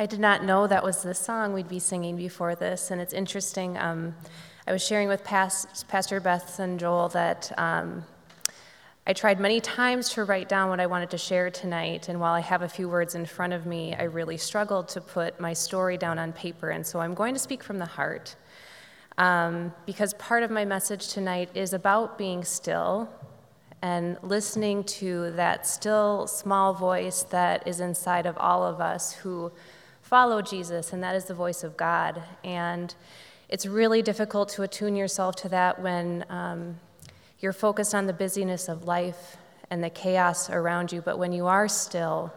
I did not know that was the song we'd be singing before this, and it's interesting. Um, I was sharing with past, Pastor Beth and Joel that um, I tried many times to write down what I wanted to share tonight, and while I have a few words in front of me, I really struggled to put my story down on paper, and so I'm going to speak from the heart. Um, because part of my message tonight is about being still and listening to that still small voice that is inside of all of us who follow Jesus, and that is the voice of God. And it's really difficult to attune yourself to that when um, you're focused on the busyness of life and the chaos around you. But when you are still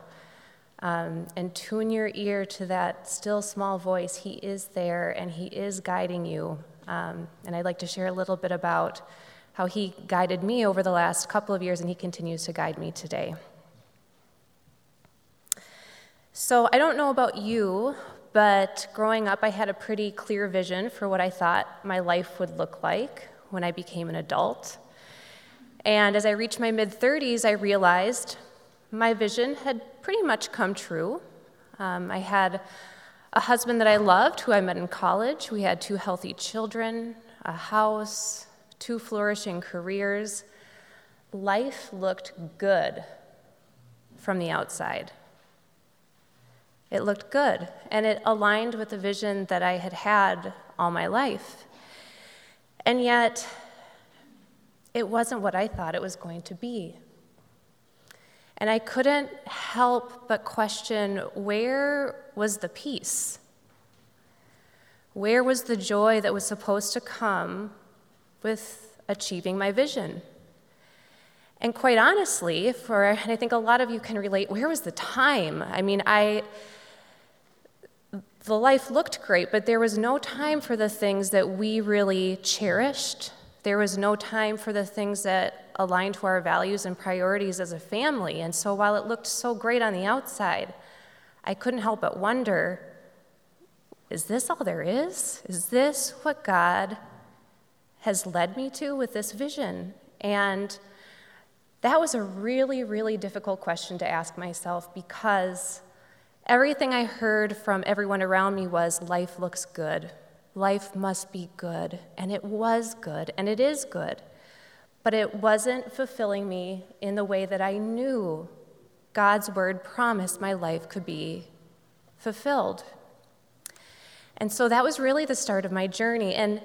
um, and tune your ear to that still small voice, He is there and He is guiding you. Um, and I'd like to share a little bit about how He guided me over the last couple of years, and He continues to guide me today. So, I don't know about you, but growing up, I had a pretty clear vision for what I thought my life would look like when I became an adult. And as I reached my mid 30s, I realized my vision had pretty much come true. Um, I had a husband that I loved who I met in college. We had two healthy children, a house, two flourishing careers. Life looked good from the outside. It looked good, and it aligned with the vision that I had had all my life. And yet, it wasn't what I thought it was going to be. And I couldn't help but question where was the peace? Where was the joy that was supposed to come with achieving my vision? And quite honestly, for and I think a lot of you can relate, where was the time? I mean, I the life looked great, but there was no time for the things that we really cherished. There was no time for the things that aligned to our values and priorities as a family. And so while it looked so great on the outside, I couldn't help but wonder is this all there is? Is this what God has led me to with this vision? And that was a really, really difficult question to ask myself because Everything I heard from everyone around me was life looks good. Life must be good. And it was good, and it is good. But it wasn't fulfilling me in the way that I knew God's word promised my life could be fulfilled. And so that was really the start of my journey. And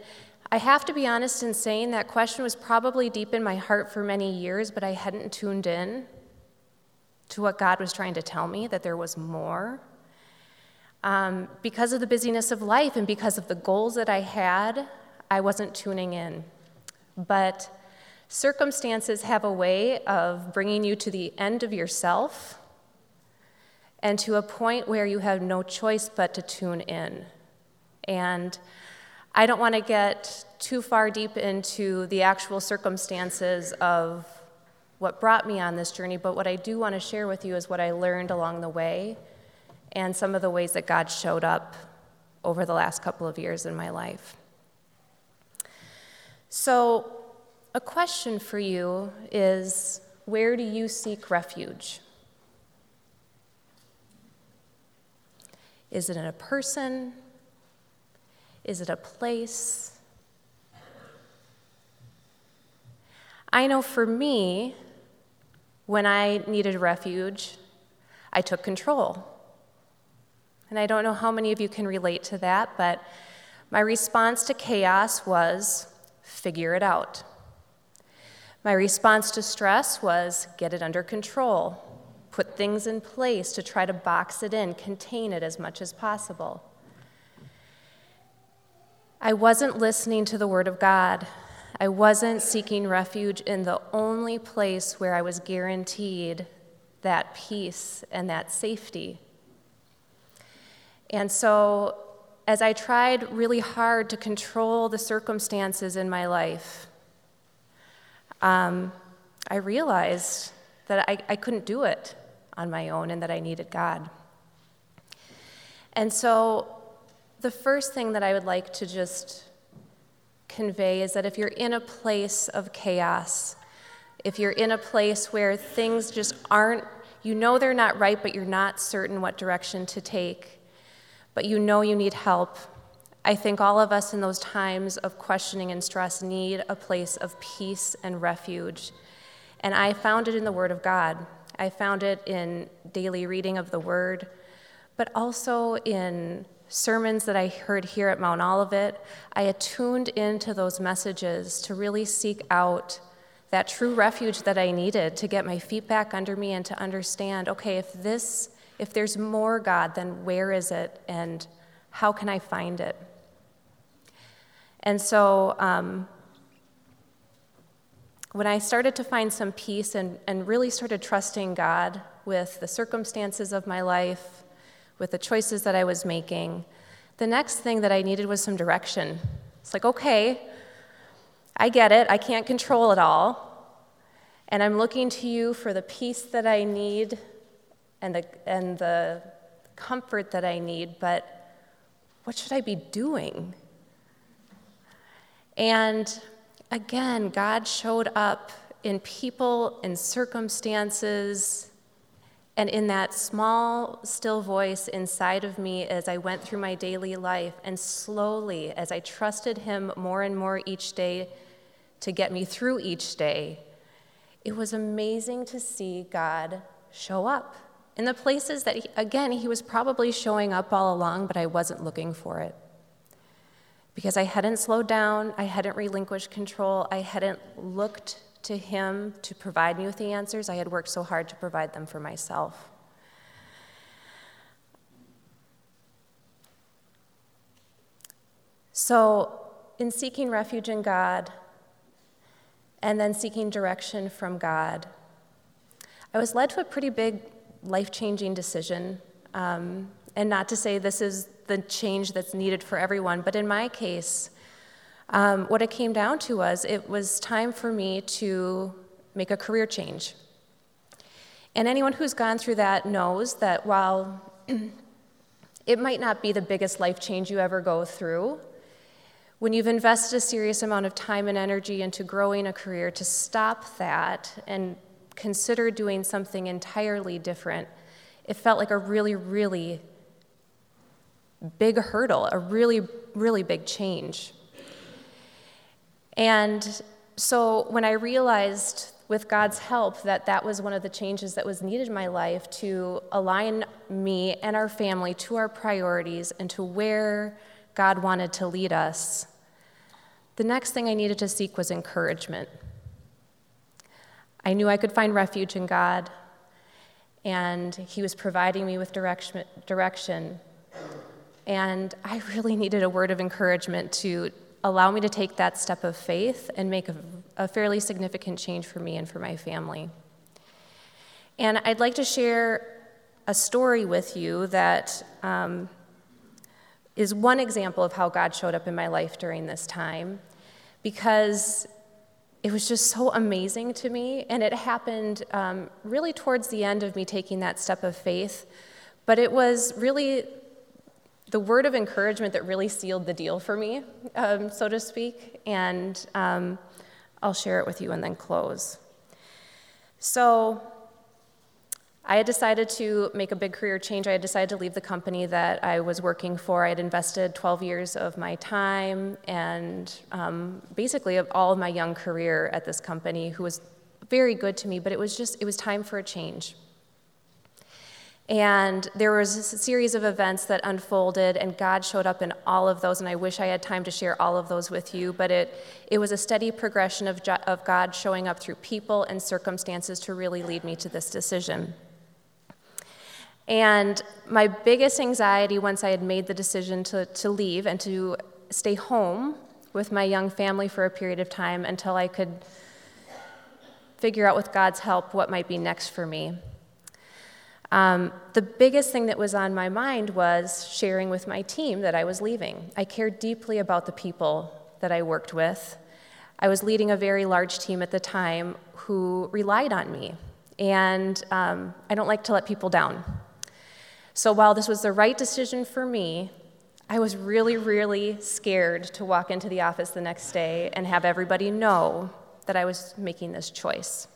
I have to be honest in saying that question was probably deep in my heart for many years, but I hadn't tuned in to what God was trying to tell me, that there was more. Um, because of the busyness of life and because of the goals that I had, I wasn't tuning in. But circumstances have a way of bringing you to the end of yourself and to a point where you have no choice but to tune in. And I don't want to get too far deep into the actual circumstances of what brought me on this journey, but what I do want to share with you is what I learned along the way and some of the ways that God showed up over the last couple of years in my life. So, a question for you is where do you seek refuge? Is it in a person? Is it a place? I know for me, when I needed refuge, I took control. And I don't know how many of you can relate to that, but my response to chaos was figure it out. My response to stress was get it under control, put things in place to try to box it in, contain it as much as possible. I wasn't listening to the Word of God. I wasn't seeking refuge in the only place where I was guaranteed that peace and that safety. And so, as I tried really hard to control the circumstances in my life, um, I realized that I, I couldn't do it on my own and that I needed God. And so, the first thing that I would like to just convey is that if you're in a place of chaos, if you're in a place where things just aren't, you know they're not right, but you're not certain what direction to take, but you know you need help. I think all of us in those times of questioning and stress need a place of peace and refuge. And I found it in the Word of God. I found it in daily reading of the Word, but also in sermons that I heard here at Mount Olivet. I attuned into those messages to really seek out that true refuge that I needed to get my feet back under me and to understand okay, if this, if there's more God, then where is it and how can I find it? And so, um, when I started to find some peace and, and really started trusting God with the circumstances of my life, with the choices that I was making, the next thing that I needed was some direction. It's like, okay, I get it, I can't control it all. And I'm looking to you for the peace that I need and the, and the comfort that I need, but what should I be doing? And again, God showed up in people, in circumstances, and in that small, still voice inside of me as I went through my daily life. And slowly, as I trusted Him more and more each day to get me through each day, it was amazing to see God show up in the places that, he, again, He was probably showing up all along, but I wasn't looking for it because I hadn't slowed down, I hadn't relinquished control, I hadn't looked to Him to provide me with the answers. I had worked so hard to provide them for myself. So, in seeking refuge in God and then seeking direction from God, I was led to a pretty big life changing decision. Um, and not to say this is the change that's needed for everyone, but in my case, um, what it came down to was it was time for me to make a career change. And anyone who's gone through that knows that while it might not be the biggest life change you ever go through, when you've invested a serious amount of time and energy into growing a career, to stop that and consider doing something entirely different, it felt like a really, really big hurdle, a really, really big change. And so when I realized with God's help that that was one of the changes that was needed in my life to align me and our family to our priorities and to where God wanted to lead us, the next thing I needed to seek was encouragement. I knew I could find refuge in God, and He was providing me with direction. direction and I really needed a word of encouragement to allow me to take that step of faith and make a, a fairly significant change for me and for my family. And I'd like to share a story with you that um, is one example of how God showed up in my life during this time because it was just so amazing to me. And it happened um, really towards the end of me taking that step of faith. But it was really the word of encouragement that really sealed the deal for me, um, so to speak, and um, I'll share it with you and then close. So, I had decided to make a big career change. I had decided to leave the company that I was working for. I had invested 12 years of my time and um, basically of all of my young career at this company, who was very good to me, but it was just, it was time for a change. And there was a series of events that unfolded, and God showed up in all of those. And I wish I had time to share all of those with you, but it, it was a steady progression of, of God showing up through people and circumstances to really lead me to this decision. And my biggest anxiety once I had made the decision to, to leave and to stay home with my young family for a period of time until I could figure out with God's help what might be next for me um, the biggest thing that was on my mind was sharing with my team that I was leaving. I cared deeply about the people that I worked with. I was leading a very large team at the time who relied on me, and um, I don't like to let people down. So while this was the right decision for me, I was really, really scared to walk into the office the next day and have everybody know that I was making this choice.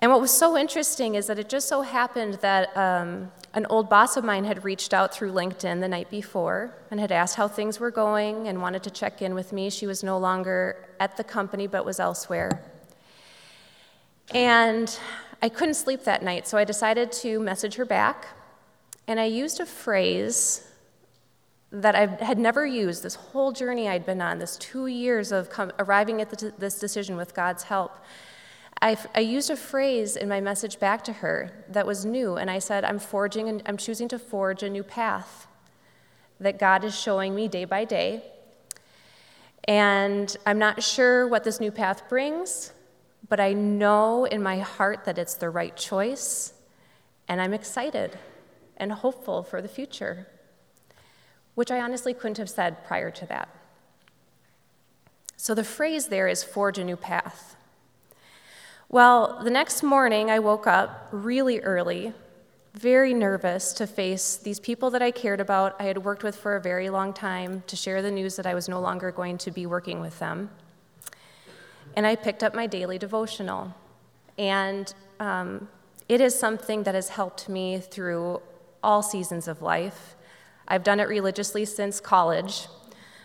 And what was so interesting is that it just so happened that um, An old boss of mine had reached out through LinkedIn the night before and had asked how things were going and wanted to check in with me. She was no longer at the company but was elsewhere. And I couldn't sleep that night, so I decided to message her back. And I used a phrase that I had never used this whole journey I'd been on, this two years of com- arriving at the, this decision with God's help. I, I used a phrase in my message back to her that was new, and I said, I'm forging, and I'm choosing to forge a new path that God is showing me day by day. And I'm not sure what this new path brings, but I know in my heart that it's the right choice, and I'm excited and hopeful for the future, which I honestly couldn't have said prior to that. So the phrase there is forge a new path. Well, the next morning I woke up really early, very nervous to face these people that I cared about, I had worked with for a very long time, to share the news that I was no longer going to be working with them. And I picked up my daily devotional. And um, it is something that has helped me through all seasons of life. I've done it religiously since college.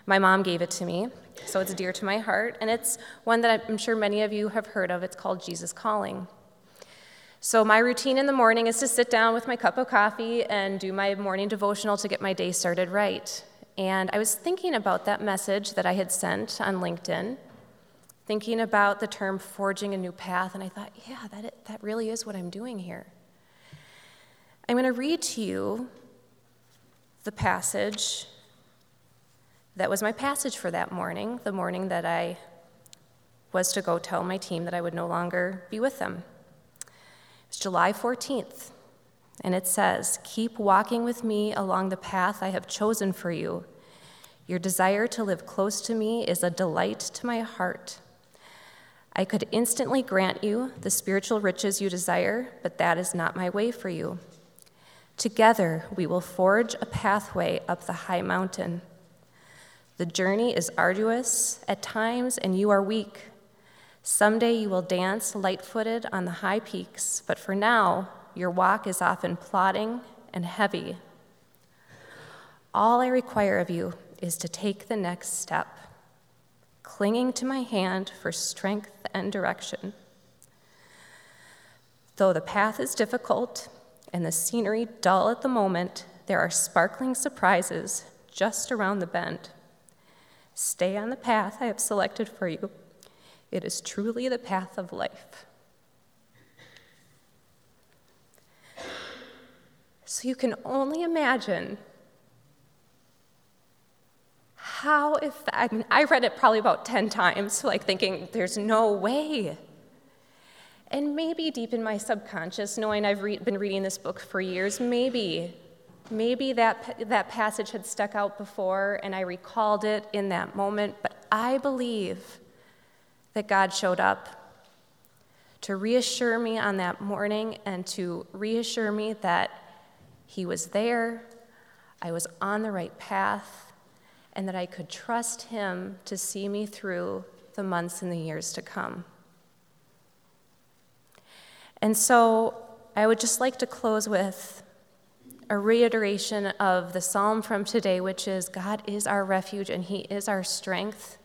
My mom gave it to me, so it's dear to my heart, and it's one that I'm sure many of you have heard of. It's called Jesus Calling. So, my routine in the morning is to sit down with my cup of coffee and do my morning devotional to get my day started right. And I was thinking about that message that I had sent on LinkedIn, thinking about the term forging a new path, and I thought, yeah, that, that really is what I'm doing here. I'm going to read to you the passage that was my passage for that morning, the morning that I was to go tell my team that I would no longer be with them. It's July 14th, and it says, Keep walking with me along the path I have chosen for you. Your desire to live close to me is a delight to my heart. I could instantly grant you the spiritual riches you desire, but that is not my way for you. Together, we will forge a pathway up the high mountain. The journey is arduous at times, and you are weak. Someday you will dance light footed on the high peaks, but for now, your walk is often plodding and heavy. All I require of you is to take the next step, clinging to my hand for strength and direction. Though the path is difficult and the scenery dull at the moment, there are sparkling surprises just around the bend. Stay on the path I have selected for you. It is truly the path of life. So you can only imagine how if I mean I read it probably about 10 times like thinking there's no way and maybe deep in my subconscious, knowing I've re- been reading this book for years, maybe, maybe that, that passage had stuck out before and I recalled it in that moment, but I believe that God showed up to reassure me on that morning and to reassure me that He was there, I was on the right path, and that I could trust Him to see me through the months and the years to come. And so I would just like to close with a reiteration of the psalm from today, which is God is our refuge and He is our strength.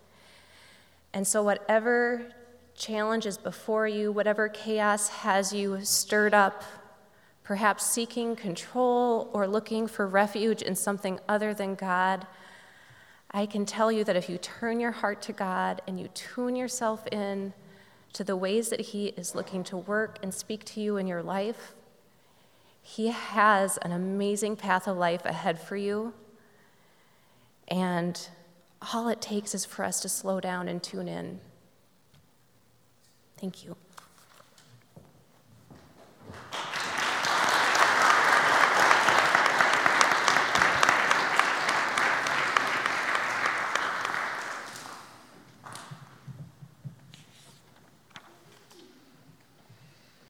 And so, whatever challenge is before you, whatever chaos has you stirred up, perhaps seeking control or looking for refuge in something other than God, I can tell you that if you turn your heart to God and you tune yourself in to the ways that He is looking to work and speak to you in your life, He has an amazing path of life ahead for you. And all it takes is for us to slow down and tune in. Thank you.